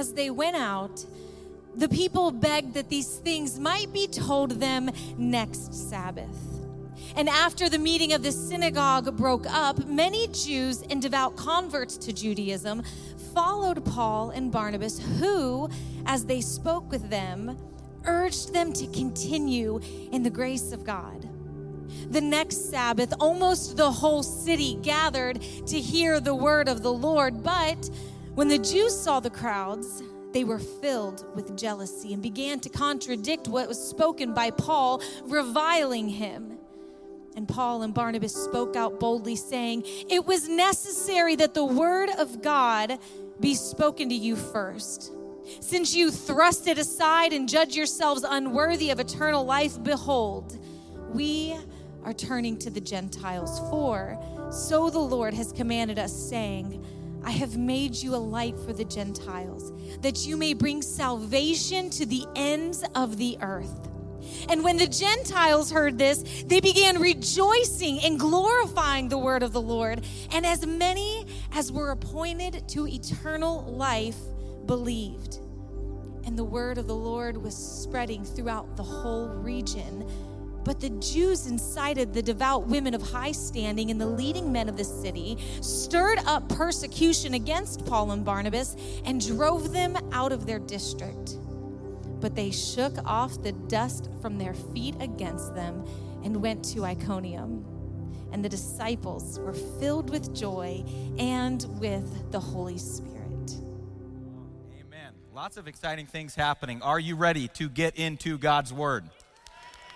as they went out, the people begged that these things might be told them next Sabbath. And after the meeting of the synagogue broke up, many Jews and devout converts to Judaism followed Paul and Barnabas, who, as they spoke with them, urged them to continue in the grace of God. The next Sabbath, almost the whole city gathered to hear the word of the Lord. But when the Jews saw the crowds, they were filled with jealousy and began to contradict what was spoken by Paul, reviling him. And Paul and Barnabas spoke out boldly, saying, It was necessary that the word of God be spoken to you first. Since you thrust it aside and judge yourselves unworthy of eternal life, behold, we are turning to the Gentiles. For so the Lord has commanded us, saying, I have made you a light for the Gentiles, that you may bring salvation to the ends of the earth. And when the Gentiles heard this, they began rejoicing and glorifying the word of the Lord. And as many as were appointed to eternal life believed. And the word of the Lord was spreading throughout the whole region. But the Jews incited the devout women of high standing and the leading men of the city, stirred up persecution against Paul and Barnabas, and drove them out of their district. But they shook off the dust from their feet against them and went to Iconium. And the disciples were filled with joy and with the Holy Spirit. Amen. Lots of exciting things happening. Are you ready to get into God's Word?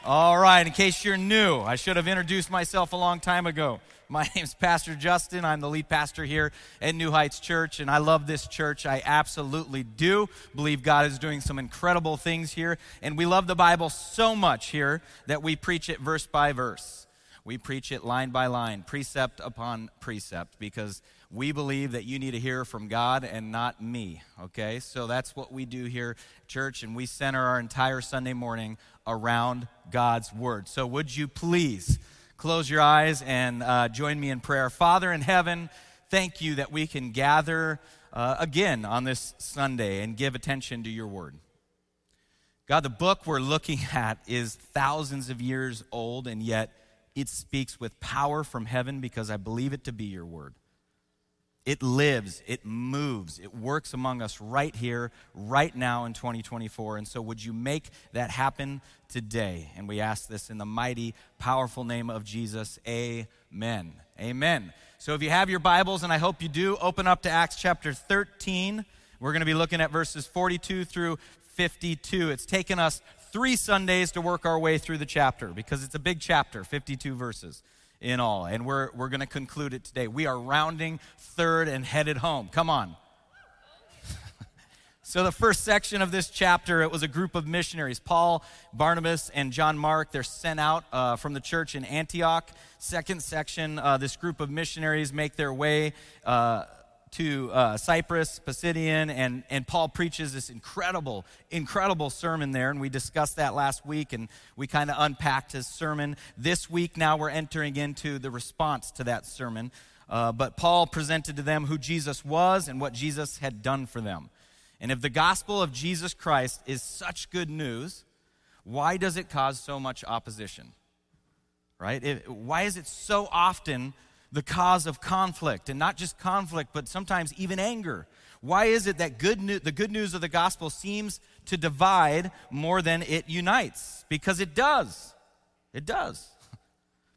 All right, in case you're new, I should have introduced myself a long time ago. My name's Pastor Justin. I'm the lead pastor here at New Heights Church, and I love this church. I absolutely do believe God is doing some incredible things here, and we love the Bible so much here that we preach it verse by verse. We preach it line by line, precept upon precept, because we believe that you need to hear from God and not me, okay? So that's what we do here, church, and we center our entire Sunday morning around God's Word. So would you please close your eyes and uh, join me in prayer? Father in heaven, thank you that we can gather uh, again on this Sunday and give attention to your Word. God, the book we're looking at is thousands of years old, and yet it speaks with power from heaven because I believe it to be your Word. It lives, it moves, it works among us right here, right now in 2024. And so, would you make that happen today? And we ask this in the mighty, powerful name of Jesus. Amen. Amen. So, if you have your Bibles, and I hope you do, open up to Acts chapter 13. We're going to be looking at verses 42 through 52. It's taken us three Sundays to work our way through the chapter because it's a big chapter, 52 verses in all. And we're, we're going to conclude it today. We are rounding third and headed home. Come on. so, the first section of this chapter, it was a group of missionaries Paul, Barnabas, and John Mark. They're sent out uh, from the church in Antioch. Second section, uh, this group of missionaries make their way. Uh, to uh, Cyprus, Pisidian, and, and Paul preaches this incredible, incredible sermon there. And we discussed that last week and we kind of unpacked his sermon. This week, now we're entering into the response to that sermon. Uh, but Paul presented to them who Jesus was and what Jesus had done for them. And if the gospel of Jesus Christ is such good news, why does it cause so much opposition? Right? It, why is it so often the cause of conflict, and not just conflict, but sometimes even anger. Why is it that good the good news of the gospel seems to divide more than it unites? Because it does. It does.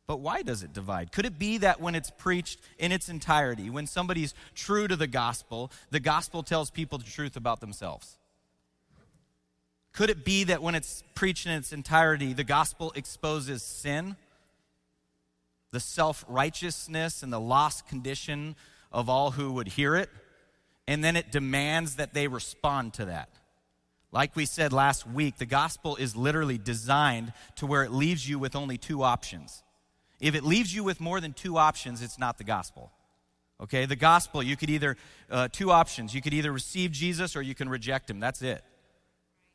But why does it divide? Could it be that when it's preached in its entirety, when somebody's true to the gospel, the gospel tells people the truth about themselves? Could it be that when it's preached in its entirety, the gospel exposes sin? The self righteousness and the lost condition of all who would hear it. And then it demands that they respond to that. Like we said last week, the gospel is literally designed to where it leaves you with only two options. If it leaves you with more than two options, it's not the gospel. Okay, the gospel, you could either, uh, two options. You could either receive Jesus or you can reject him. That's it.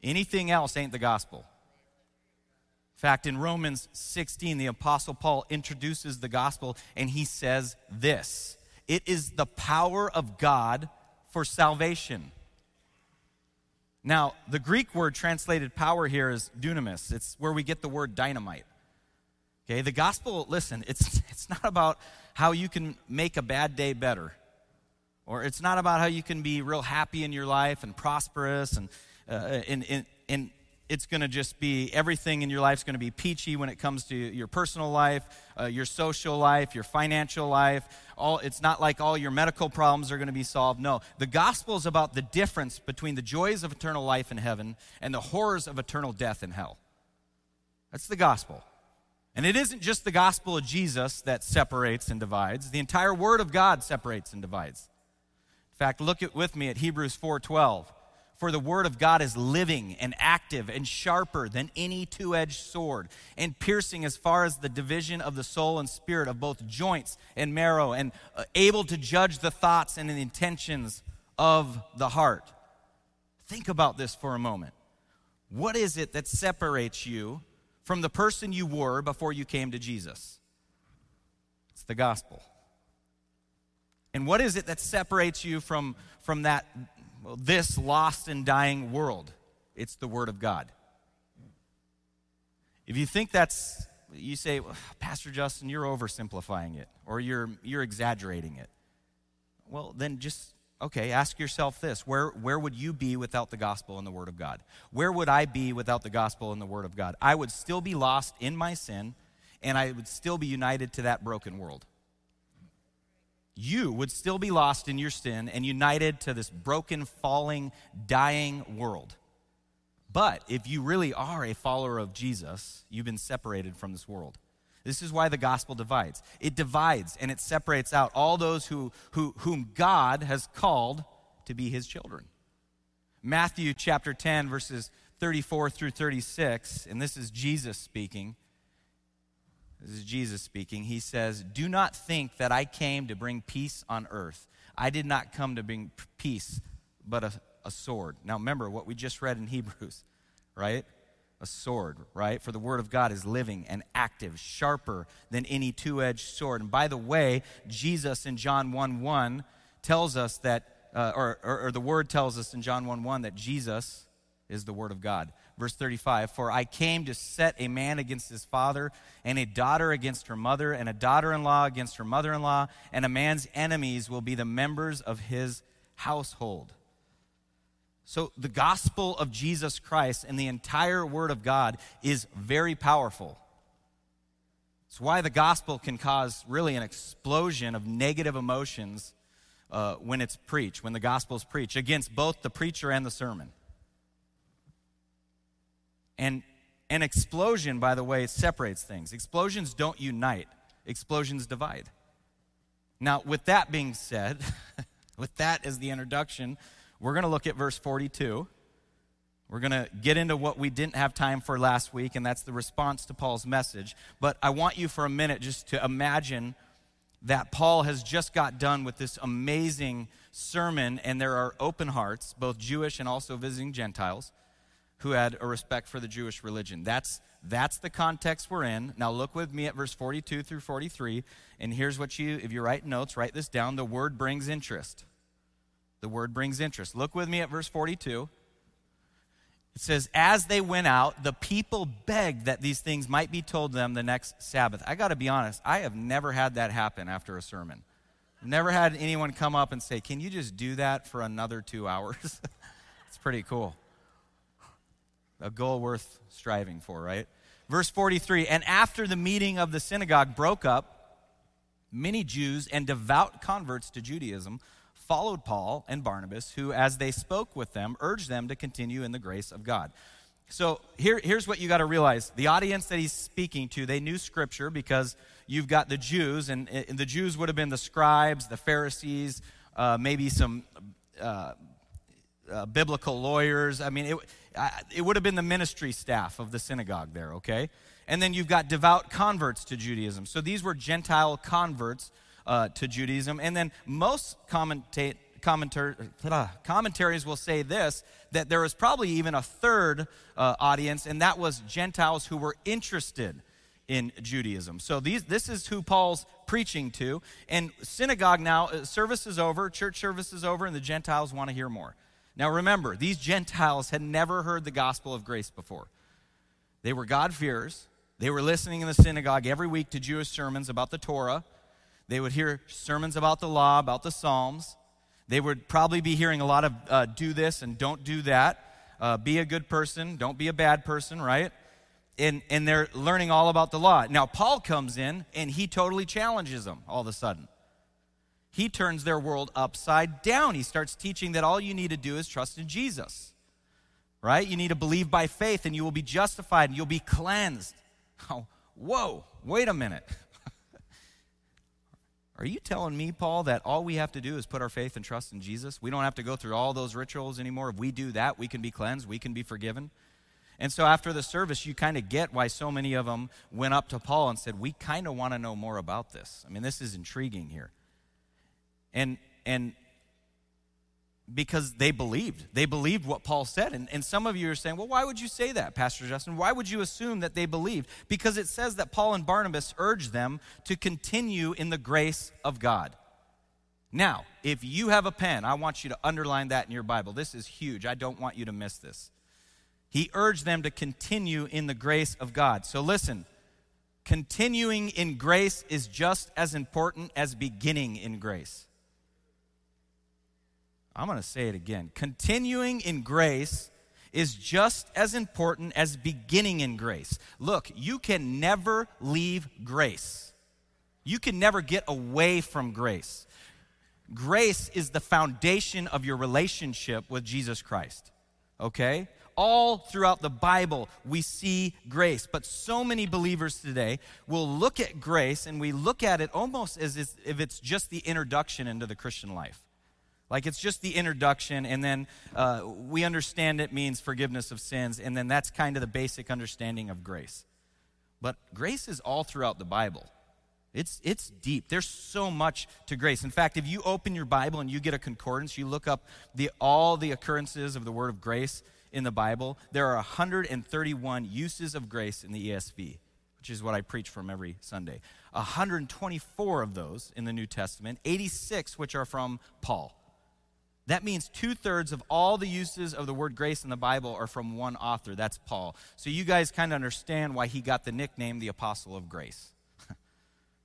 Anything else ain't the gospel fact, in Romans 16, the Apostle Paul introduces the gospel and he says this It is the power of God for salvation. Now, the Greek word translated power here is dunamis. It's where we get the word dynamite. Okay, the gospel, listen, it's, it's not about how you can make a bad day better, or it's not about how you can be real happy in your life and prosperous, and, uh, and, and, and it's going to just be everything in your life is going to be peachy when it comes to your personal life, uh, your social life, your financial life. All, it's not like all your medical problems are going to be solved. No, the gospel is about the difference between the joys of eternal life in heaven and the horrors of eternal death in hell. That's the gospel. And it isn't just the gospel of Jesus that separates and divides. The entire word of God separates and divides. In fact, look at, with me at Hebrews 4:12. For the word of God is living and active and sharper than any two edged sword, and piercing as far as the division of the soul and spirit of both joints and marrow, and uh, able to judge the thoughts and the intentions of the heart. Think about this for a moment. What is it that separates you from the person you were before you came to Jesus? It's the gospel. And what is it that separates you from, from that well, this lost and dying world. It's the Word of God. If you think that's, you say, well, Pastor Justin, you're oversimplifying it or you're, you're exaggerating it. Well, then just, okay, ask yourself this where, where would you be without the gospel and the Word of God? Where would I be without the gospel and the Word of God? I would still be lost in my sin and I would still be united to that broken world you would still be lost in your sin and united to this broken, falling, dying world. But if you really are a follower of Jesus, you've been separated from this world. This is why the gospel divides. It divides and it separates out all those who, who, whom God has called to be his children. Matthew chapter 10, verses 34 through 36, and this is Jesus speaking. This is Jesus speaking. He says, Do not think that I came to bring peace on earth. I did not come to bring peace, but a, a sword. Now remember what we just read in Hebrews, right? A sword, right? For the word of God is living and active, sharper than any two edged sword. And by the way, Jesus in John 1 1 tells us that, uh, or, or, or the word tells us in John 1 1 that Jesus is the word of God. Verse 35 For I came to set a man against his father, and a daughter against her mother, and a daughter in law against her mother in law, and a man's enemies will be the members of his household. So, the gospel of Jesus Christ and the entire Word of God is very powerful. It's why the gospel can cause really an explosion of negative emotions uh, when it's preached, when the gospel is preached, against both the preacher and the sermon. And an explosion, by the way, separates things. Explosions don't unite, explosions divide. Now, with that being said, with that as the introduction, we're going to look at verse 42. We're going to get into what we didn't have time for last week, and that's the response to Paul's message. But I want you for a minute just to imagine that Paul has just got done with this amazing sermon, and there are open hearts, both Jewish and also visiting Gentiles who had a respect for the Jewish religion. That's, that's the context we're in. Now look with me at verse 42 through 43. And here's what you, if you write notes, write this down. The word brings interest. The word brings interest. Look with me at verse 42. It says, As they went out, the people begged that these things might be told them the next Sabbath. I got to be honest, I have never had that happen after a sermon. Never had anyone come up and say, Can you just do that for another two hours? it's pretty cool a goal worth striving for, right? Verse 43 And after the meeting of the synagogue broke up, many Jews and devout converts to Judaism followed Paul and Barnabas, who, as they spoke with them, urged them to continue in the grace of God. So here, here's what you got to realize the audience that he's speaking to, they knew scripture because you've got the Jews, and, and the Jews would have been the scribes, the Pharisees, uh, maybe some uh, uh, biblical lawyers. I mean, it, it would have been the ministry staff of the synagogue there, okay? And then you've got devout converts to Judaism. So these were Gentile converts uh, to Judaism. And then most commentaries will say this that there was probably even a third uh, audience, and that was Gentiles who were interested in Judaism. So these, this is who Paul's preaching to. And synagogue now, uh, service is over, church service is over, and the Gentiles want to hear more. Now remember, these Gentiles had never heard the gospel of grace before. They were God-fearers. They were listening in the synagogue every week to Jewish sermons about the Torah. They would hear sermons about the law, about the Psalms. They would probably be hearing a lot of uh, do this and don't do that. Uh, be a good person, don't be a bad person, right? And, and they're learning all about the law. Now, Paul comes in and he totally challenges them all of a sudden. He turns their world upside down. He starts teaching that all you need to do is trust in Jesus, right? You need to believe by faith and you will be justified and you'll be cleansed. Oh, whoa, wait a minute. Are you telling me, Paul, that all we have to do is put our faith and trust in Jesus? We don't have to go through all those rituals anymore. If we do that, we can be cleansed, we can be forgiven. And so after the service, you kind of get why so many of them went up to Paul and said, We kind of want to know more about this. I mean, this is intriguing here. And, and because they believed. They believed what Paul said. And, and some of you are saying, well, why would you say that, Pastor Justin? Why would you assume that they believed? Because it says that Paul and Barnabas urged them to continue in the grace of God. Now, if you have a pen, I want you to underline that in your Bible. This is huge. I don't want you to miss this. He urged them to continue in the grace of God. So listen, continuing in grace is just as important as beginning in grace. I'm going to say it again. Continuing in grace is just as important as beginning in grace. Look, you can never leave grace, you can never get away from grace. Grace is the foundation of your relationship with Jesus Christ. Okay? All throughout the Bible, we see grace. But so many believers today will look at grace and we look at it almost as if it's just the introduction into the Christian life. Like it's just the introduction, and then uh, we understand it means forgiveness of sins, and then that's kind of the basic understanding of grace. But grace is all throughout the Bible. It's, it's deep. There's so much to grace. In fact, if you open your Bible and you get a concordance, you look up the, all the occurrences of the word of grace in the Bible, there are 131 uses of grace in the ESV, which is what I preach from every Sunday. 124 of those in the New Testament, 86 which are from Paul. That means two thirds of all the uses of the word grace in the Bible are from one author. That's Paul. So you guys kind of understand why he got the nickname the Apostle of Grace.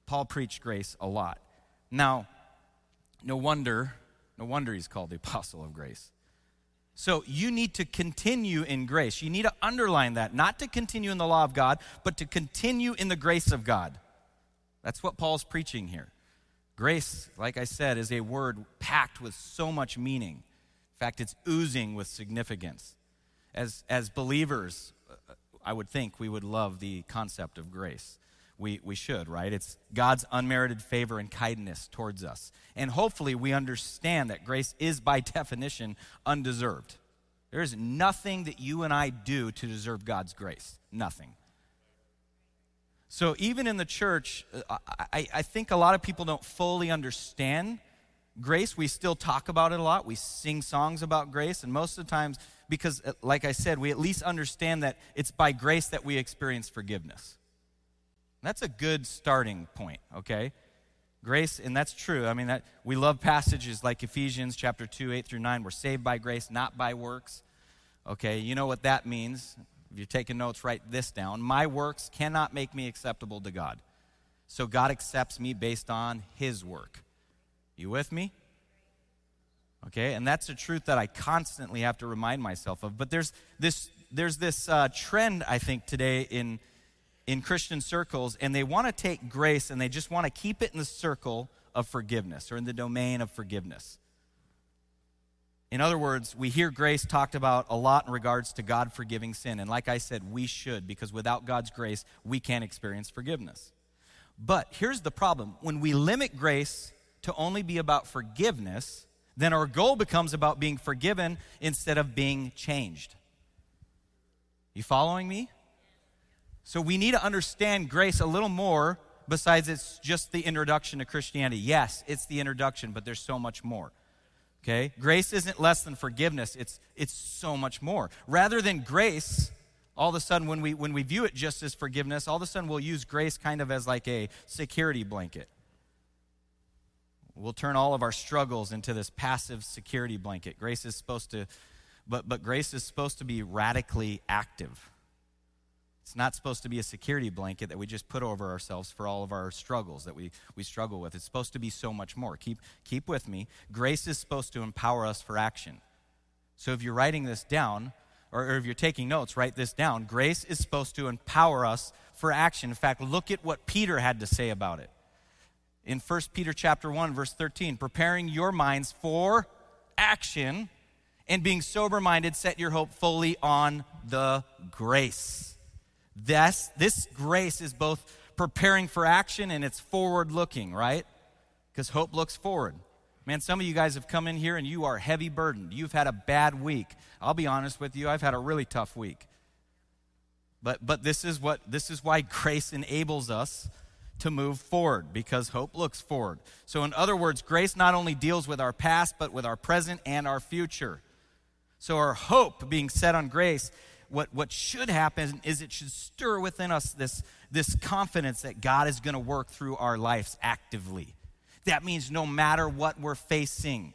Paul preached grace a lot. Now, no wonder, no wonder he's called the Apostle of Grace. So you need to continue in grace. You need to underline that, not to continue in the law of God, but to continue in the grace of God. That's what Paul's preaching here. Grace, like I said, is a word packed with so much meaning. In fact, it's oozing with significance. As, as believers, uh, I would think we would love the concept of grace. We, we should, right? It's God's unmerited favor and kindness towards us. And hopefully, we understand that grace is, by definition, undeserved. There is nothing that you and I do to deserve God's grace. Nothing. So even in the church, uh, I, I think a lot of people don't fully understand grace. We still talk about it a lot. We sing songs about grace, and most of the times, because, uh, like I said, we at least understand that it's by grace that we experience forgiveness. That's a good starting point, okay? Grace, and that's true. I mean, that, we love passages like Ephesians chapter 2, 8 through 9. We're saved by grace, not by works. Okay, you know what that means. If you're taking notes, write this down. My works cannot make me acceptable to God. So God accepts me based on his work. You with me? Okay, and that's a truth that I constantly have to remind myself of. But there's this, there's this uh, trend, I think, today in, in Christian circles, and they want to take grace and they just want to keep it in the circle of forgiveness or in the domain of forgiveness. In other words, we hear grace talked about a lot in regards to God forgiving sin. And like I said, we should, because without God's grace, we can't experience forgiveness. But here's the problem when we limit grace to only be about forgiveness, then our goal becomes about being forgiven instead of being changed. You following me? So we need to understand grace a little more besides it's just the introduction to Christianity. Yes, it's the introduction, but there's so much more. Okay? Grace isn't less than forgiveness, it's, it's so much more. Rather than grace, all of a sudden, when we, when we view it just as forgiveness, all of a sudden we'll use grace kind of as like a security blanket. We'll turn all of our struggles into this passive security blanket. Grace is supposed to, but, but grace is supposed to be radically active. It's not supposed to be a security blanket that we just put over ourselves for all of our struggles that we, we struggle with. It's supposed to be so much more. Keep, keep with me. Grace is supposed to empower us for action. So if you're writing this down, or, if you're taking notes, write this down. Grace is supposed to empower us for action. In fact, look at what Peter had to say about it. In 1 Peter chapter 1, verse 13, preparing your minds for action and being sober minded, set your hope fully on the grace this, this grace is both preparing for action and it's forward looking, right? Because hope looks forward. Man, some of you guys have come in here and you are heavy burdened. You've had a bad week. I'll be honest with you, I've had a really tough week. But, but this, is what, this is why grace enables us to move forward because hope looks forward. So, in other words, grace not only deals with our past, but with our present and our future. So, our hope being set on grace what, what should happen is it should stir within us this, this confidence that God is going to work through our lives actively. That means no matter what we're facing,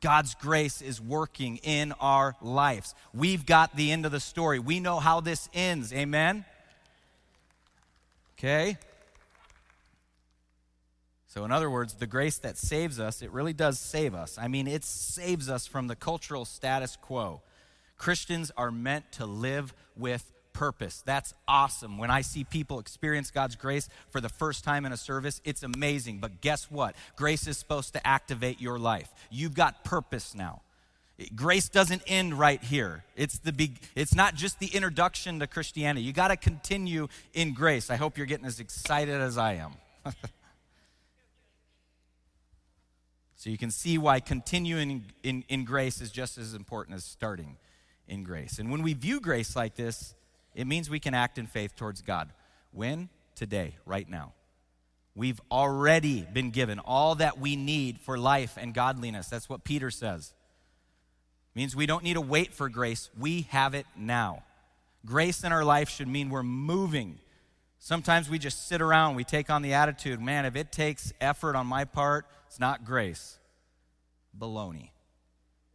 God's grace is working in our lives. We've got the end of the story. We know how this ends. Amen? Okay? So, in other words, the grace that saves us, it really does save us. I mean, it saves us from the cultural status quo. Christians are meant to live with purpose. That's awesome. When I see people experience God's grace for the first time in a service, it's amazing. But guess what? Grace is supposed to activate your life. You've got purpose now. Grace doesn't end right here. It's the big it's not just the introduction to Christianity. You got to continue in grace. I hope you're getting as excited as I am. so you can see why continuing in, in, in grace is just as important as starting in grace. And when we view grace like this, it means we can act in faith towards God. When? Today, right now. We've already been given all that we need for life and godliness. That's what Peter says. It means we don't need to wait for grace, we have it now. Grace in our life should mean we're moving. Sometimes we just sit around, we take on the attitude, man, if it takes effort on my part, it's not grace. Baloney.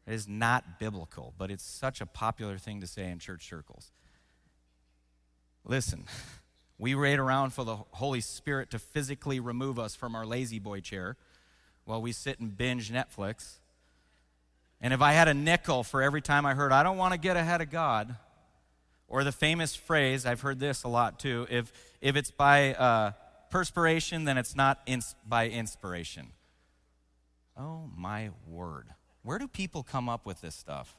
It is not biblical, but it's such a popular thing to say in church circles. Listen, we wait around for the Holy Spirit to physically remove us from our La-Z-Boy chair while we sit and binge Netflix. And if I had a nickel for every time I heard, I don't want to get ahead of God, or the famous phrase, I've heard this a lot too, if, if it's by uh, perspiration, then it's not ins- by inspiration. Oh my word. Where do people come up with this stuff?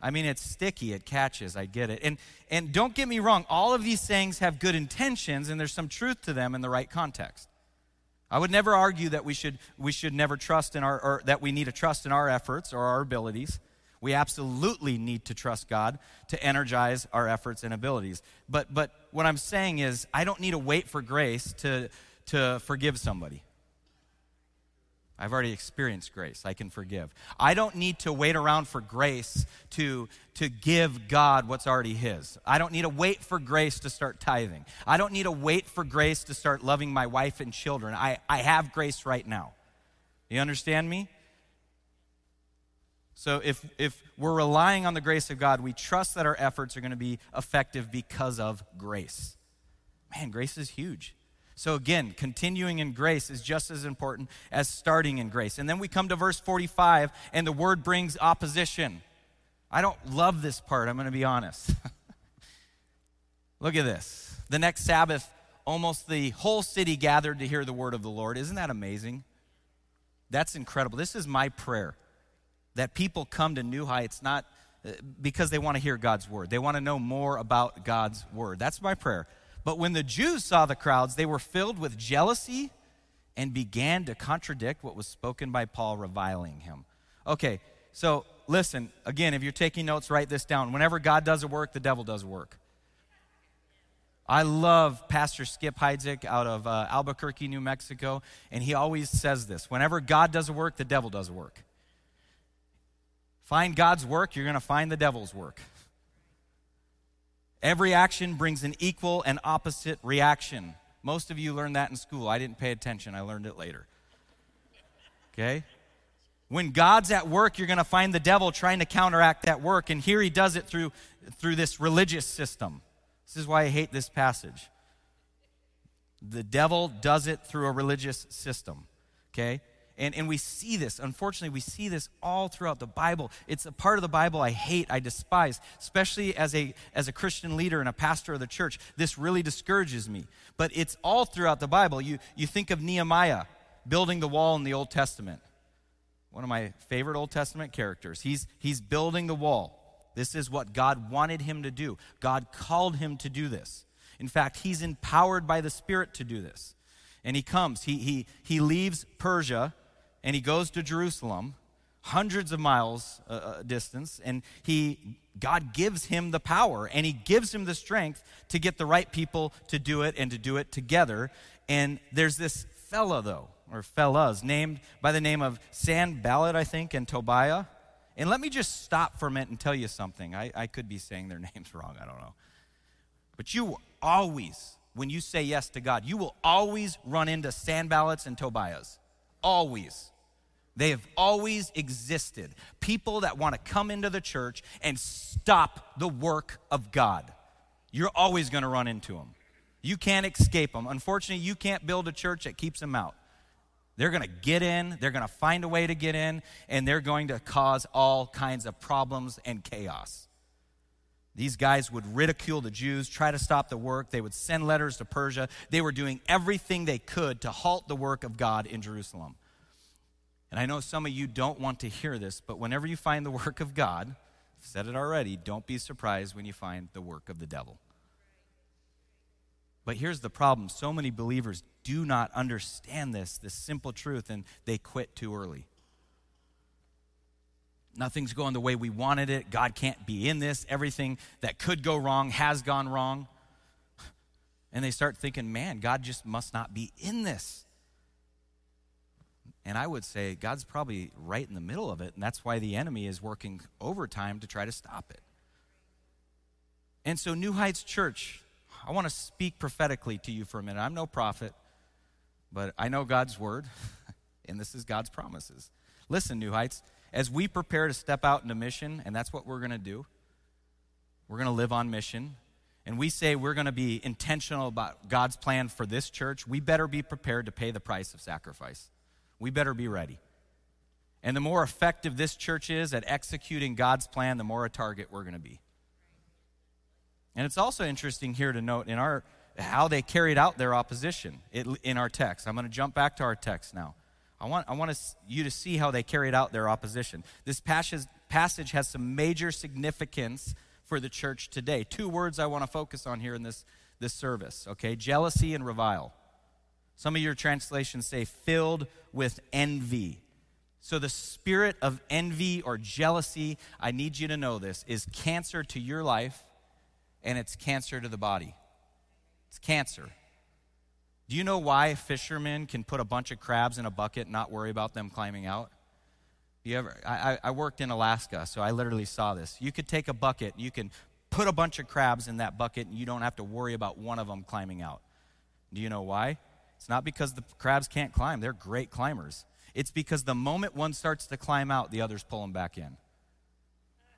I mean, it's sticky, it catches, I get it. And, and don't get me wrong, all of these sayings have good intentions and there's some truth to them in the right context. I would never argue that we should, we should never trust in our, or that we need to trust in our efforts or our abilities. We absolutely need to trust God to energize our efforts and abilities. But, but what I'm saying is, I don't need to wait for grace to, to forgive somebody. I've already experienced grace. I can forgive. I don't need to wait around for grace to, to give God what's already His. I don't need to wait for grace to start tithing. I don't need to wait for grace to start loving my wife and children. I, I have grace right now. You understand me? So if, if we're relying on the grace of God, we trust that our efforts are going to be effective because of grace. Man, grace is huge. So, again, continuing in grace is just as important as starting in grace. And then we come to verse 45, and the word brings opposition. I don't love this part, I'm going to be honest. Look at this. The next Sabbath, almost the whole city gathered to hear the word of the Lord. Isn't that amazing? That's incredible. This is my prayer that people come to New Heights not uh, because they want to hear God's word, they want to know more about God's word. That's my prayer. But when the Jews saw the crowds, they were filled with jealousy and began to contradict what was spoken by Paul, reviling him. Okay, so listen, again, if you're taking notes, write this down. Whenever God does a work, the devil does work. I love Pastor Skip Heitzig out of uh, Albuquerque, New Mexico, and he always says this whenever God does a work, the devil does a work. Find God's work, you're going to find the devil's work. Every action brings an equal and opposite reaction. Most of you learned that in school. I didn't pay attention, I learned it later. Okay? When God's at work, you're going to find the devil trying to counteract that work. And here he does it through, through this religious system. This is why I hate this passage. The devil does it through a religious system. Okay? And, and we see this, unfortunately, we see this all throughout the Bible. It's a part of the Bible I hate, I despise, especially as a, as a Christian leader and a pastor of the church. This really discourages me. But it's all throughout the Bible. You, you think of Nehemiah building the wall in the Old Testament, one of my favorite Old Testament characters. He's, he's building the wall. This is what God wanted him to do. God called him to do this. In fact, he's empowered by the Spirit to do this. And he comes, he, he, he leaves Persia and he goes to Jerusalem, hundreds of miles uh, uh, distance, and he God gives him the power and he gives him the strength to get the right people to do it and to do it together. And there's this fella though, or fellas, named by the name of Sanballat, I think, and Tobiah. And let me just stop for a minute and tell you something. I, I could be saying their names wrong, I don't know. But you always, when you say yes to God, you will always run into Sanballats and Tobiahs. Always. They have always existed. People that want to come into the church and stop the work of God. You're always going to run into them. You can't escape them. Unfortunately, you can't build a church that keeps them out. They're going to get in, they're going to find a way to get in, and they're going to cause all kinds of problems and chaos. These guys would ridicule the Jews, try to stop the work. They would send letters to Persia. They were doing everything they could to halt the work of God in Jerusalem. And I know some of you don't want to hear this, but whenever you find the work of God, I've said it already, don't be surprised when you find the work of the devil. But here's the problem so many believers do not understand this, this simple truth, and they quit too early. Nothing's going the way we wanted it. God can't be in this. Everything that could go wrong has gone wrong. And they start thinking, man, God just must not be in this. And I would say God's probably right in the middle of it, and that's why the enemy is working overtime to try to stop it. And so, New Heights Church, I want to speak prophetically to you for a minute. I'm no prophet, but I know God's word, and this is God's promises. Listen, New Heights, as we prepare to step out into mission, and that's what we're going to do, we're going to live on mission, and we say we're going to be intentional about God's plan for this church, we better be prepared to pay the price of sacrifice. We better be ready. And the more effective this church is at executing God's plan, the more a target we're going to be. And it's also interesting here to note in our how they carried out their opposition in our text. I'm going to jump back to our text now. I want, I want you to see how they carried out their opposition. This passage, passage has some major significance for the church today. Two words I want to focus on here in this, this service, okay? Jealousy and revile. Some of your translations say filled with envy. So, the spirit of envy or jealousy, I need you to know this, is cancer to your life and it's cancer to the body. It's cancer. Do you know why fishermen can put a bunch of crabs in a bucket and not worry about them climbing out? You ever, I, I worked in Alaska, so I literally saw this. You could take a bucket, you can put a bunch of crabs in that bucket, and you don't have to worry about one of them climbing out. Do you know why? It's not because the crabs can't climb, they're great climbers. It's because the moment one starts to climb out, the others pull them back in.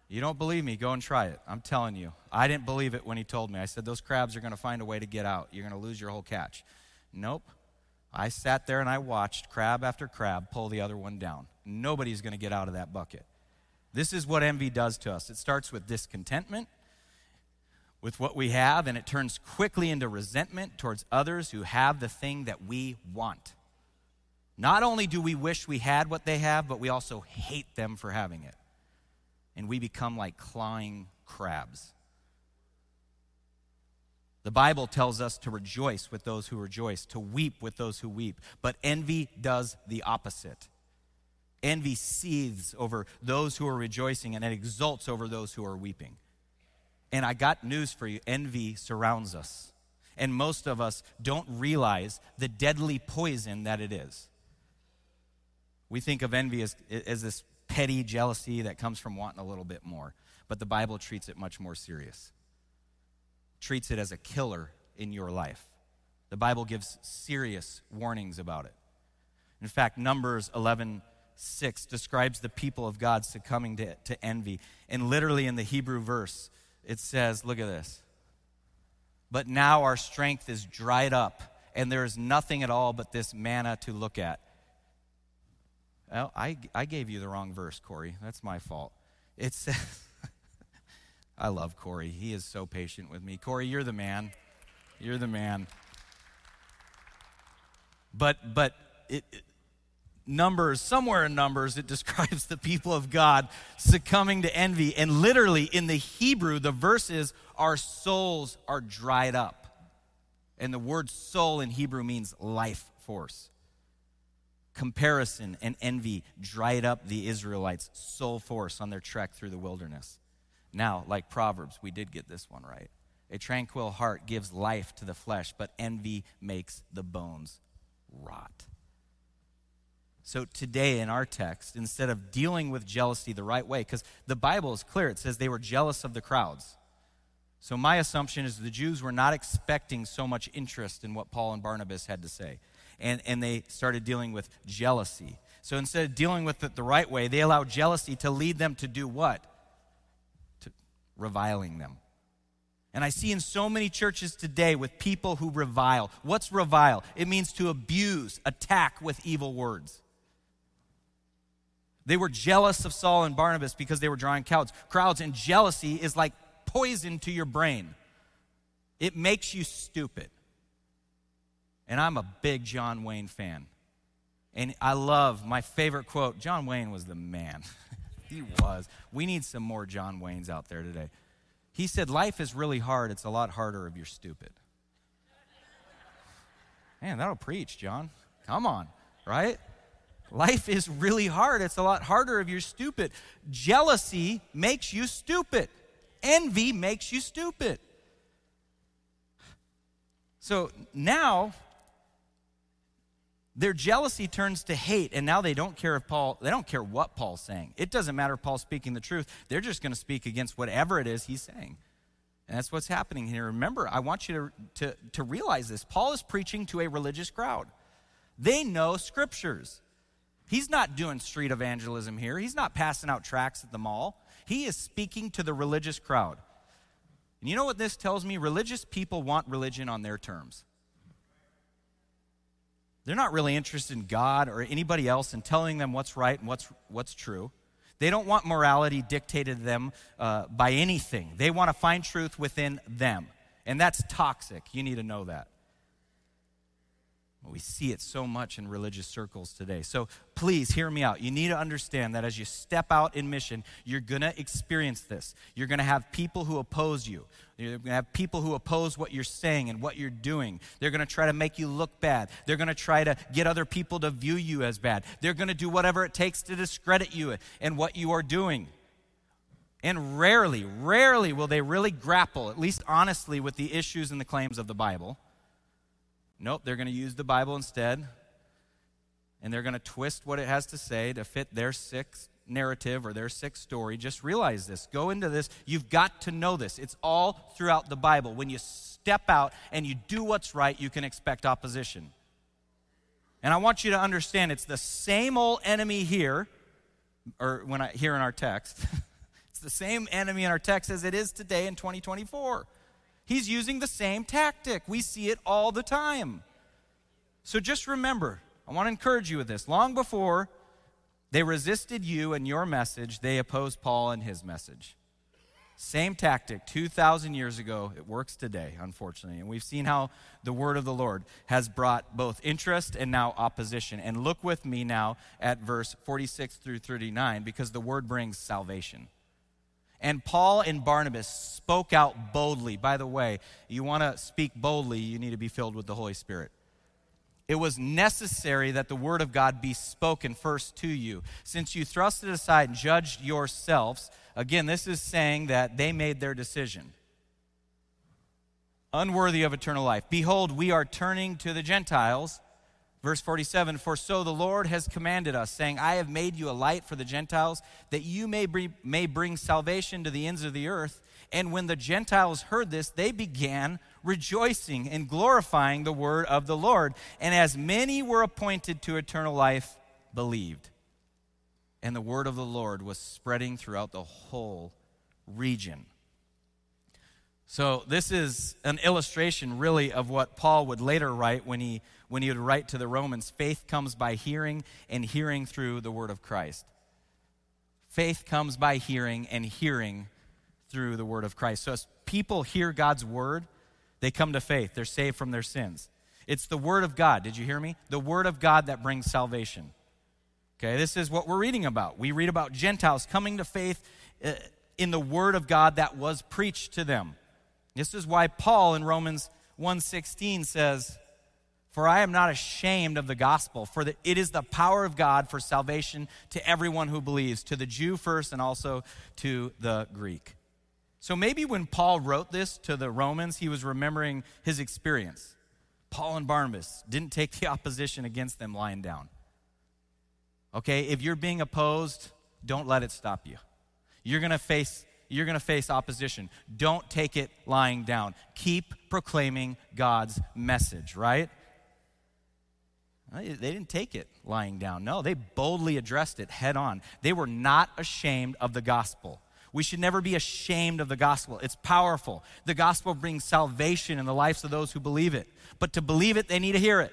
You don't believe me? Go and try it. I'm telling you. I didn't believe it when he told me. I said, Those crabs are going to find a way to get out. You're going to lose your whole catch. Nope. I sat there and I watched crab after crab pull the other one down. Nobody's going to get out of that bucket. This is what envy does to us it starts with discontentment, with what we have, and it turns quickly into resentment towards others who have the thing that we want. Not only do we wish we had what they have, but we also hate them for having it. And we become like clawing crabs. The Bible tells us to rejoice with those who rejoice, to weep with those who weep. But envy does the opposite. Envy seethes over those who are rejoicing and it exults over those who are weeping. And I got news for you envy surrounds us. And most of us don't realize the deadly poison that it is. We think of envy as, as this petty jealousy that comes from wanting a little bit more. But the Bible treats it much more serious. Treats it as a killer in your life. The Bible gives serious warnings about it. In fact, Numbers 11 6 describes the people of God succumbing to, to envy. And literally in the Hebrew verse, it says, look at this. But now our strength is dried up, and there is nothing at all but this manna to look at. Well, I, I gave you the wrong verse, Corey. That's my fault. It says, I love Corey. He is so patient with me. Corey, you're the man. You're the man. But, but it, it Numbers, somewhere in Numbers, it describes the people of God succumbing to envy. And literally in the Hebrew, the verses, Our souls are dried up. And the word soul in Hebrew means life force. Comparison and envy dried up the Israelites' soul force on their trek through the wilderness. Now, like Proverbs, we did get this one right. A tranquil heart gives life to the flesh, but envy makes the bones rot. So, today in our text, instead of dealing with jealousy the right way, because the Bible is clear, it says they were jealous of the crowds. So, my assumption is the Jews were not expecting so much interest in what Paul and Barnabas had to say. And, and they started dealing with jealousy. So, instead of dealing with it the right way, they allowed jealousy to lead them to do what? To reviling them. And I see in so many churches today with people who revile. What's revile? It means to abuse, attack with evil words. They were jealous of Saul and Barnabas because they were drawing crowds. Crowds and jealousy is like poison to your brain. It makes you stupid. And I'm a big John Wayne fan. And I love my favorite quote. John Wayne was the man. he was. We need some more John Waynes out there today. He said, Life is really hard. It's a lot harder if you're stupid. Man, that'll preach, John. Come on, right? Life is really hard. It's a lot harder if you're stupid. Jealousy makes you stupid, envy makes you stupid. So now, their jealousy turns to hate and now they don't care if paul they don't care what paul's saying. It doesn't matter if paul's speaking the truth. They're just going to speak against whatever it is he's saying. And that's what's happening here. Remember i want you to, to, to realize this. Paul is preaching to a religious crowd. They know scriptures He's not doing street evangelism here. He's not passing out tracts at the mall. He is speaking to the religious crowd. And you know what this tells me? Religious people want religion on their terms. They're not really interested in God or anybody else in telling them what's right and what's, what's true. They don't want morality dictated to them uh, by anything. They want to find truth within them. And that's toxic. You need to know that. We see it so much in religious circles today. So please hear me out. You need to understand that as you step out in mission, you're going to experience this. You're going to have people who oppose you. You're going to have people who oppose what you're saying and what you're doing. They're going to try to make you look bad. They're going to try to get other people to view you as bad. They're going to do whatever it takes to discredit you and what you are doing. And rarely, rarely will they really grapple, at least honestly, with the issues and the claims of the Bible. Nope, they're going to use the Bible instead. And they're going to twist what it has to say to fit their sick narrative or their sick story. Just realize this. Go into this. You've got to know this. It's all throughout the Bible. When you step out and you do what's right, you can expect opposition. And I want you to understand it's the same old enemy here, or when I here in our text. it's the same enemy in our text as it is today in 2024. He's using the same tactic. We see it all the time. So just remember, I want to encourage you with this. Long before they resisted you and your message, they opposed Paul and his message. Same tactic 2,000 years ago. It works today, unfortunately. And we've seen how the word of the Lord has brought both interest and now opposition. And look with me now at verse 46 through 39 because the word brings salvation. And Paul and Barnabas spoke out boldly. By the way, you want to speak boldly, you need to be filled with the Holy Spirit. It was necessary that the word of God be spoken first to you. Since you thrust it aside and judged yourselves, again, this is saying that they made their decision. Unworthy of eternal life. Behold, we are turning to the Gentiles Verse 47 For so the Lord has commanded us, saying, I have made you a light for the Gentiles, that you may, bring, may bring salvation to the ends of the earth. And when the Gentiles heard this, they began rejoicing and glorifying the word of the Lord. And as many were appointed to eternal life, believed. And the word of the Lord was spreading throughout the whole region. So, this is an illustration, really, of what Paul would later write when he, when he would write to the Romans faith comes by hearing, and hearing through the word of Christ. Faith comes by hearing, and hearing through the word of Christ. So, as people hear God's word, they come to faith. They're saved from their sins. It's the word of God. Did you hear me? The word of God that brings salvation. Okay, this is what we're reading about. We read about Gentiles coming to faith uh, in the word of God that was preached to them. This is why Paul in Romans 1:16 says, "For I am not ashamed of the gospel, for the, it is the power of God for salvation to everyone who believes, to the Jew first and also to the Greek." So maybe when Paul wrote this to the Romans, he was remembering his experience. Paul and Barnabas didn't take the opposition against them lying down. Okay, if you're being opposed, don't let it stop you. You're going to face you're going to face opposition. Don't take it lying down. Keep proclaiming God's message, right? They didn't take it lying down. No, they boldly addressed it head on. They were not ashamed of the gospel. We should never be ashamed of the gospel. It's powerful. The gospel brings salvation in the lives of those who believe it. But to believe it, they need to hear it.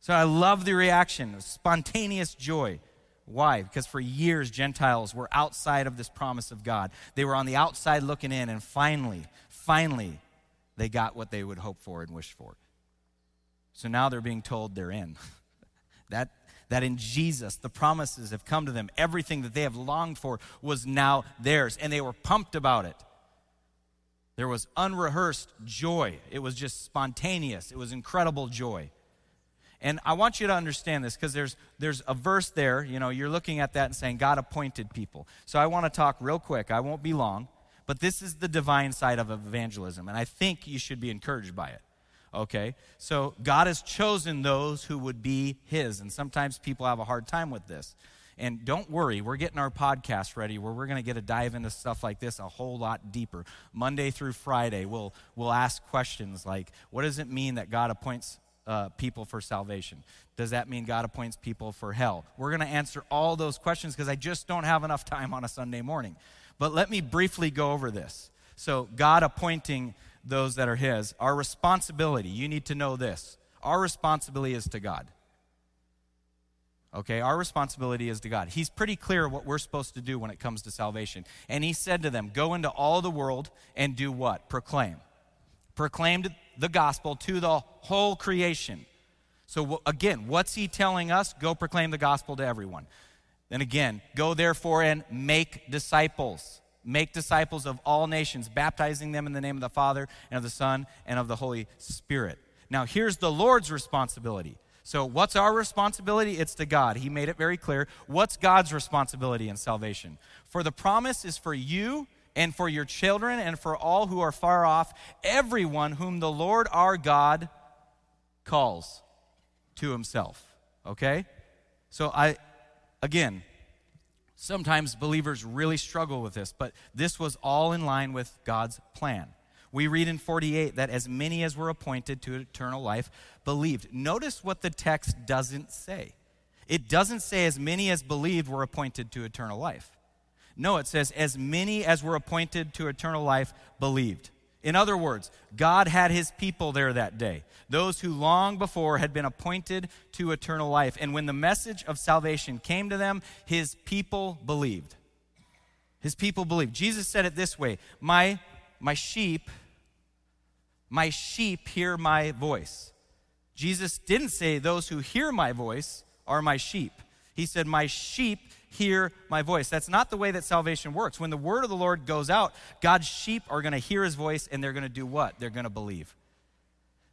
So I love the reaction, of spontaneous joy. Why? Because for years, Gentiles were outside of this promise of God. They were on the outside looking in, and finally, finally, they got what they would hope for and wish for. So now they're being told they're in. that, that in Jesus, the promises have come to them. Everything that they have longed for was now theirs, and they were pumped about it. There was unrehearsed joy, it was just spontaneous, it was incredible joy. And I want you to understand this because there's, there's a verse there, you know, you're looking at that and saying, God appointed people. So I want to talk real quick. I won't be long, but this is the divine side of evangelism, and I think you should be encouraged by it. Okay? So God has chosen those who would be His, and sometimes people have a hard time with this. And don't worry, we're getting our podcast ready where we're going to get a dive into stuff like this a whole lot deeper. Monday through Friday, we'll, we'll ask questions like, what does it mean that God appoints uh, people for salvation? Does that mean God appoints people for hell? We're going to answer all those questions because I just don't have enough time on a Sunday morning. But let me briefly go over this. So, God appointing those that are His, our responsibility, you need to know this. Our responsibility is to God. Okay, our responsibility is to God. He's pretty clear what we're supposed to do when it comes to salvation. And He said to them, Go into all the world and do what? Proclaim. Proclaim the gospel to the whole creation. So, again, what's he telling us? Go proclaim the gospel to everyone. Then again, go therefore and make disciples. Make disciples of all nations, baptizing them in the name of the Father and of the Son and of the Holy Spirit. Now, here's the Lord's responsibility. So, what's our responsibility? It's to God. He made it very clear. What's God's responsibility in salvation? For the promise is for you and for your children and for all who are far off, everyone whom the Lord our God calls to himself. Okay? So I again, sometimes believers really struggle with this, but this was all in line with God's plan. We read in 48 that as many as were appointed to eternal life believed. Notice what the text doesn't say. It doesn't say as many as believed were appointed to eternal life. No, it says, as many as were appointed to eternal life believed. In other words, God had his people there that day, those who long before had been appointed to eternal life. And when the message of salvation came to them, his people believed. His people believed. Jesus said it this way My, my sheep, my sheep hear my voice. Jesus didn't say, Those who hear my voice are my sheep. He said, My sheep hear my voice. That's not the way that salvation works. When the word of the Lord goes out, God's sheep are going to hear his voice and they're going to do what? They're going to believe.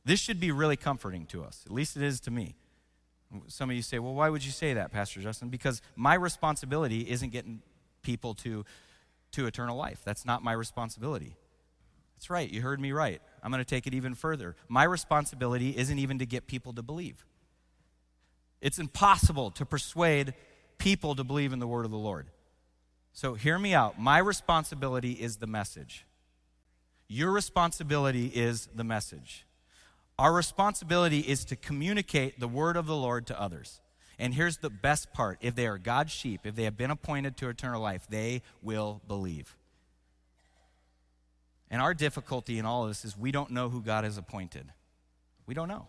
This should be really comforting to us. At least it is to me. Some of you say, well, why would you say that, Pastor Justin? Because my responsibility isn't getting people to, to eternal life. That's not my responsibility. That's right. You heard me right. I'm going to take it even further. My responsibility isn't even to get people to believe. It's impossible to persuade people to believe in the word of the Lord. So hear me out. My responsibility is the message. Your responsibility is the message. Our responsibility is to communicate the word of the Lord to others. And here's the best part if they are God's sheep, if they have been appointed to eternal life, they will believe. And our difficulty in all of this is we don't know who God has appointed. We don't know.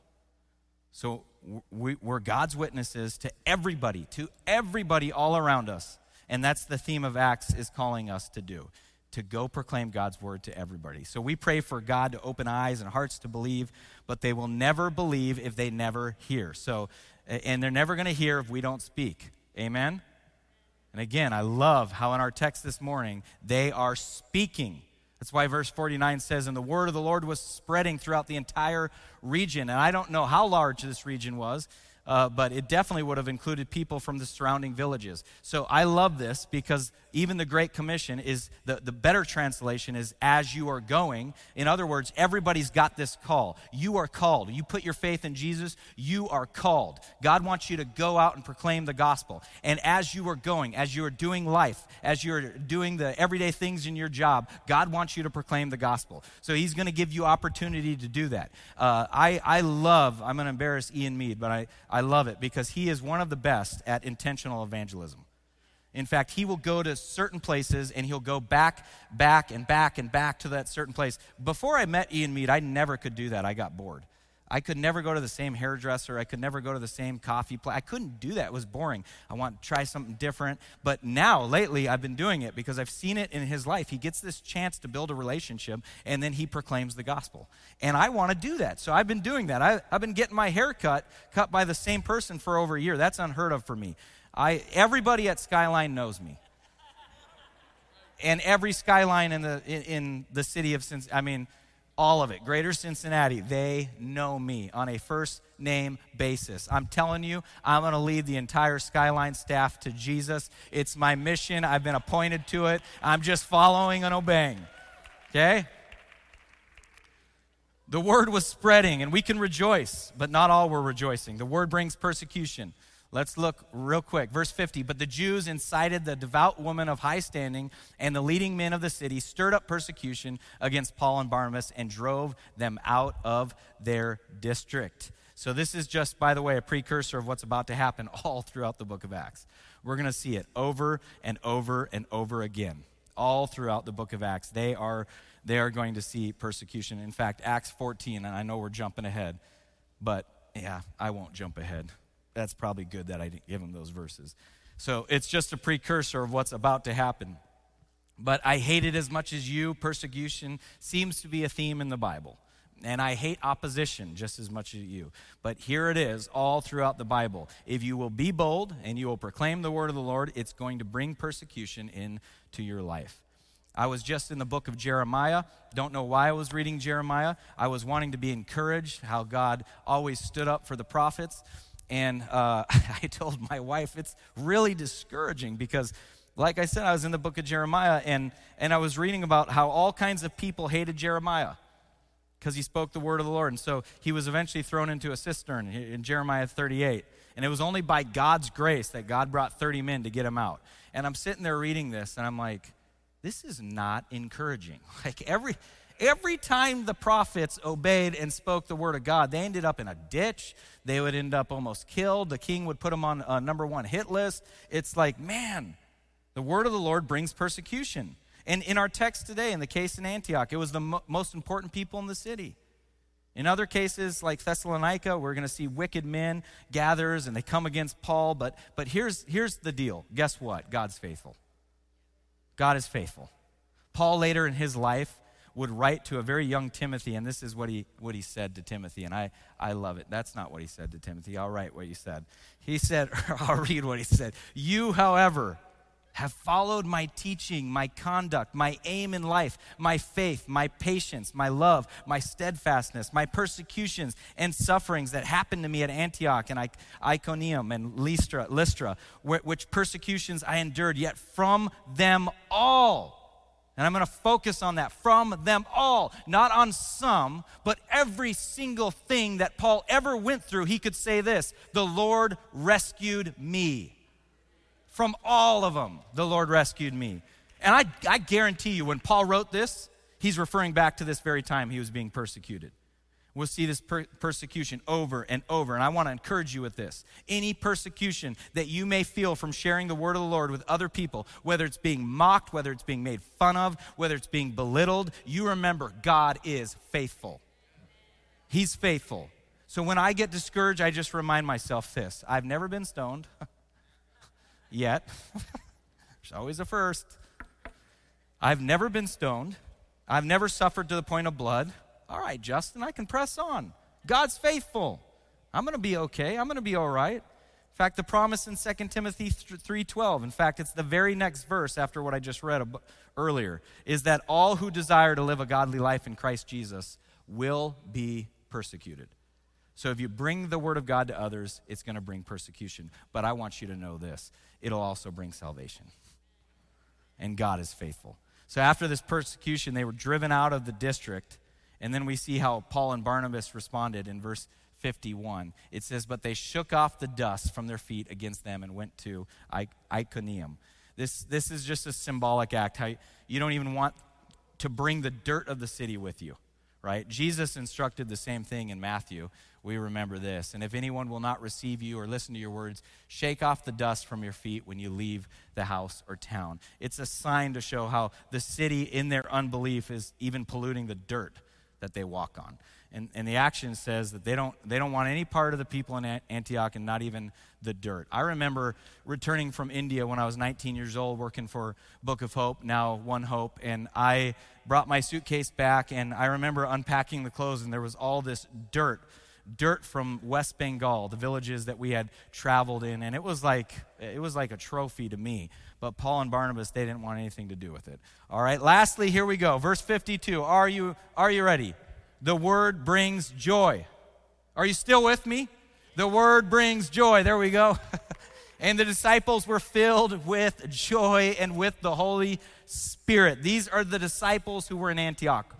So we, are God's witnesses to everybody, to everybody all around us. And that's the theme of Acts is calling us to do to go proclaim God's word to everybody. So we pray for God to open eyes and hearts to believe, but they will never believe if they never hear. So and they're never going to hear if we don't speak. Amen. And again, I love how in our text this morning they are speaking. That's why verse 49 says, And the word of the Lord was spreading throughout the entire region. And I don't know how large this region was uh, but it definitely would have included people from the surrounding villages. So I love this because even the Great Commission is the, the better translation is as you are going. In other words, everybody's got this call. You are called. You put your faith in Jesus, you are called. God wants you to go out and proclaim the gospel. And as you are going, as you are doing life, as you're doing the everyday things in your job, God wants you to proclaim the gospel. So He's going to give you opportunity to do that. Uh, I, I love, I'm going to embarrass Ian Mead, but I, I I love it because he is one of the best at intentional evangelism. In fact, he will go to certain places and he'll go back, back, and back and back to that certain place. Before I met Ian Mead, I never could do that. I got bored. I could never go to the same hairdresser. I could never go to the same coffee place. I couldn't do that. It was boring. I want to try something different. But now, lately, I've been doing it because I've seen it in his life. He gets this chance to build a relationship, and then he proclaims the gospel. And I want to do that. So I've been doing that. I, have been getting my hair cut, cut by the same person for over a year. That's unheard of for me. I, everybody at Skyline knows me. And every skyline in the in, in the city of Cincinnati, I mean, all of it. Greater Cincinnati, they know me on a first name basis. I'm telling you, I'm going to lead the entire Skyline staff to Jesus. It's my mission. I've been appointed to it. I'm just following and obeying. Okay? The word was spreading, and we can rejoice, but not all were rejoicing. The word brings persecution. Let's look real quick. Verse 50. But the Jews incited the devout woman of high standing and the leading men of the city, stirred up persecution against Paul and Barnabas, and drove them out of their district. So, this is just, by the way, a precursor of what's about to happen all throughout the book of Acts. We're going to see it over and over and over again, all throughout the book of Acts. They are, they are going to see persecution. In fact, Acts 14, and I know we're jumping ahead, but yeah, I won't jump ahead that's probably good that I didn't give him those verses. So it's just a precursor of what's about to happen. But I hate it as much as you. Persecution seems to be a theme in the Bible. And I hate opposition just as much as you. But here it is all throughout the Bible. If you will be bold and you will proclaim the word of the Lord, it's going to bring persecution into your life. I was just in the book of Jeremiah. Don't know why I was reading Jeremiah. I was wanting to be encouraged, how God always stood up for the prophets. And uh, I told my wife it's really discouraging because, like I said, I was in the book of Jeremiah and, and I was reading about how all kinds of people hated Jeremiah because he spoke the word of the Lord. And so he was eventually thrown into a cistern in Jeremiah 38. And it was only by God's grace that God brought 30 men to get him out. And I'm sitting there reading this and I'm like, this is not encouraging. Like every every time the prophets obeyed and spoke the word of God, they ended up in a ditch. They would end up almost killed. The king would put them on a number one hit list. It's like, man, the word of the Lord brings persecution. And in our text today, in the case in Antioch, it was the mo- most important people in the city. In other cases, like Thessalonica, we're going to see wicked men gathers and they come against Paul. But, but here's, here's the deal guess what? God's faithful. God is faithful. Paul, later in his life, would write to a very young Timothy, and this is what he, what he said to Timothy, and I, I love it. That's not what he said to Timothy. I'll write what he said. He said, I'll read what he said. You, however, have followed my teaching, my conduct, my aim in life, my faith, my patience, my love, my steadfastness, my persecutions and sufferings that happened to me at Antioch and Iconium and Lystra, Lystra which persecutions I endured, yet from them all and I'm going to focus on that from them all, not on some, but every single thing that Paul ever went through. He could say this The Lord rescued me. From all of them, the Lord rescued me. And I, I guarantee you, when Paul wrote this, He's referring back to this very time he was being persecuted. We'll see this per- persecution over and over. And I want to encourage you with this. Any persecution that you may feel from sharing the word of the Lord with other people, whether it's being mocked, whether it's being made fun of, whether it's being belittled, you remember God is faithful. He's faithful. So when I get discouraged, I just remind myself this I've never been stoned yet. There's always a first. I've never been stoned. I've never suffered to the point of blood. All right, Justin, I can press on. God's faithful. I'm going to be okay. I'm going to be all right. In fact, the promise in 2 Timothy 3:12, in fact, it's the very next verse after what I just read earlier, is that all who desire to live a godly life in Christ Jesus will be persecuted. So if you bring the word of God to others, it's going to bring persecution. But I want you to know this it'll also bring salvation. And God is faithful. So after this persecution, they were driven out of the district. And then we see how Paul and Barnabas responded in verse 51. It says, But they shook off the dust from their feet against them and went to Iconium. This, this is just a symbolic act. How you don't even want to bring the dirt of the city with you, right? Jesus instructed the same thing in Matthew we remember this. And if anyone will not receive you or listen to your words, shake off the dust from your feet when you leave the house or town. It's a sign to show how the city, in their unbelief, is even polluting the dirt that they walk on. And, and the action says that they don't, they don't want any part of the people in Antioch and not even the dirt. I remember returning from India when I was 19 years old, working for Book of Hope, now One Hope, and I brought my suitcase back, and I remember unpacking the clothes, and there was all this dirt dirt from West Bengal, the villages that we had traveled in, and it was like it was like a trophy to me. But Paul and Barnabas, they didn't want anything to do with it. All right, lastly, here we go. Verse 52. Are you are you ready? The word brings joy. Are you still with me? The word brings joy. There we go. and the disciples were filled with joy and with the Holy Spirit. These are the disciples who were in Antioch.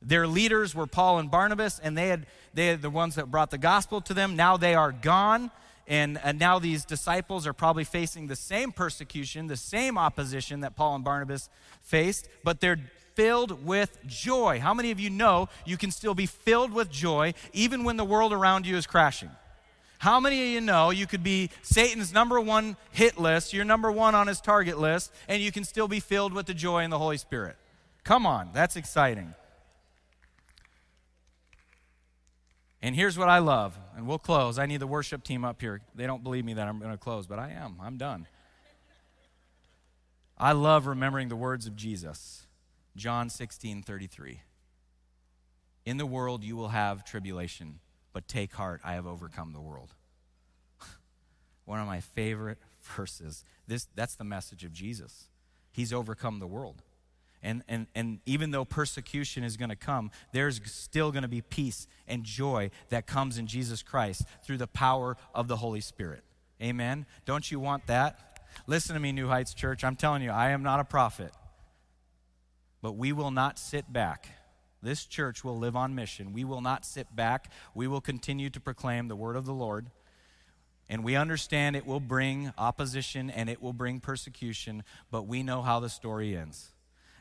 Their leaders were Paul and Barnabas, and they had they are the ones that brought the gospel to them. Now they are gone. And, and now these disciples are probably facing the same persecution, the same opposition that Paul and Barnabas faced, but they're filled with joy. How many of you know you can still be filled with joy even when the world around you is crashing? How many of you know you could be Satan's number one hit list, you're number one on his target list, and you can still be filled with the joy in the Holy Spirit? Come on, that's exciting. And here's what I love, and we'll close. I need the worship team up here. They don't believe me that I'm going to close, but I am. I'm done. I love remembering the words of Jesus. John 16, 33. In the world you will have tribulation, but take heart, I have overcome the world. One of my favorite verses. This, that's the message of Jesus. He's overcome the world. And, and, and even though persecution is going to come, there's still going to be peace and joy that comes in Jesus Christ through the power of the Holy Spirit. Amen? Don't you want that? Listen to me, New Heights Church. I'm telling you, I am not a prophet. But we will not sit back. This church will live on mission. We will not sit back. We will continue to proclaim the word of the Lord. And we understand it will bring opposition and it will bring persecution, but we know how the story ends.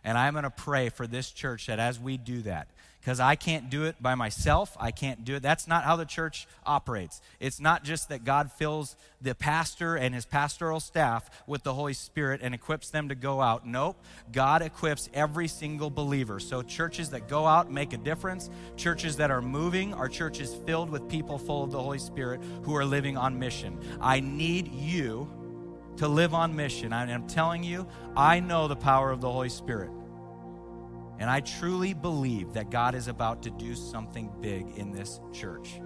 And I'm going to pray for this church that as we do that, because I can't do it by myself, I can't do it. That's not how the church operates. It's not just that God fills the pastor and his pastoral staff with the Holy Spirit and equips them to go out. Nope. God equips every single believer. So, churches that go out make a difference, churches that are moving are churches filled with people full of the Holy Spirit who are living on mission. I need you to live on mission. I am telling you, I know the power of the Holy Spirit. And I truly believe that God is about to do something big in this church.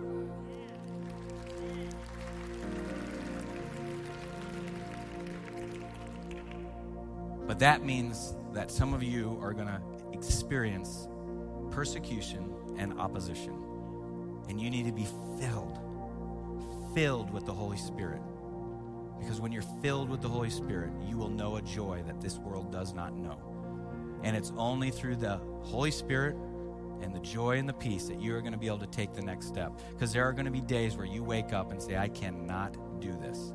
But that means that some of you are going to experience persecution and opposition. And you need to be filled, filled with the Holy Spirit. Because when you're filled with the Holy Spirit, you will know a joy that this world does not know. And it's only through the Holy Spirit and the joy and the peace that you are going to be able to take the next step. Because there are going to be days where you wake up and say, I cannot do this.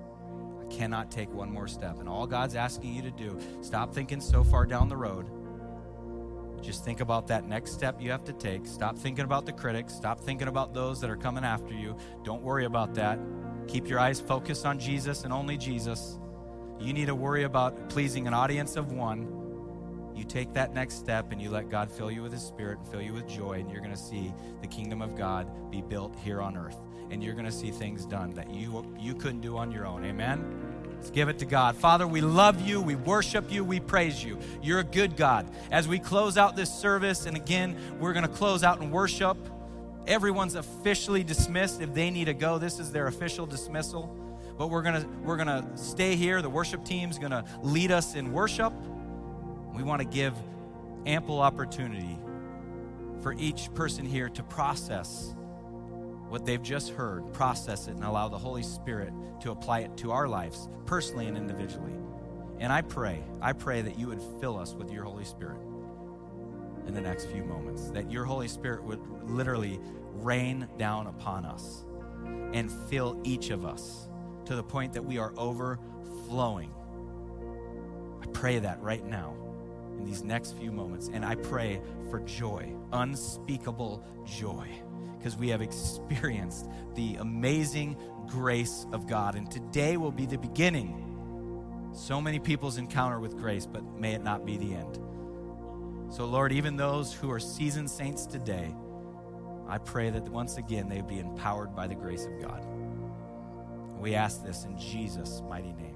I cannot take one more step. And all God's asking you to do, stop thinking so far down the road Just think about that next step you have to take. Stop thinking about the critics. Stop thinking about those that are coming after you. Don't worry about that. Keep your eyes focused on Jesus and only Jesus. You need to worry about pleasing an audience of one. You take that next step and you let God fill you with His Spirit and fill you with joy, and you're going to see the kingdom of God be built here on earth. And you're going to see things done that you, you couldn't do on your own. Amen? Let's give it to God. Father, we love you. We worship you. We praise you. You're a good God. As we close out this service, and again, we're going to close out in worship. Everyone's officially dismissed. If they need to go, this is their official dismissal. But we're to we're to stay here. The worship team's to lead us in worship. We want to give ample opportunity for each person here to process what they've just heard, process it, and allow the Holy Spirit to apply it to our lives, personally and individually. And I pray, I pray that you would fill us with your Holy Spirit in the next few moments, that your Holy Spirit would literally rain down upon us and fill each of us to the point that we are overflowing. I pray that right now in these next few moments. And I pray for joy, unspeakable joy because we have experienced the amazing grace of God. And today will be the beginning. So many people's encounter with grace, but may it not be the end. So, Lord, even those who are seasoned saints today, I pray that once again they be empowered by the grace of God. We ask this in Jesus' mighty name.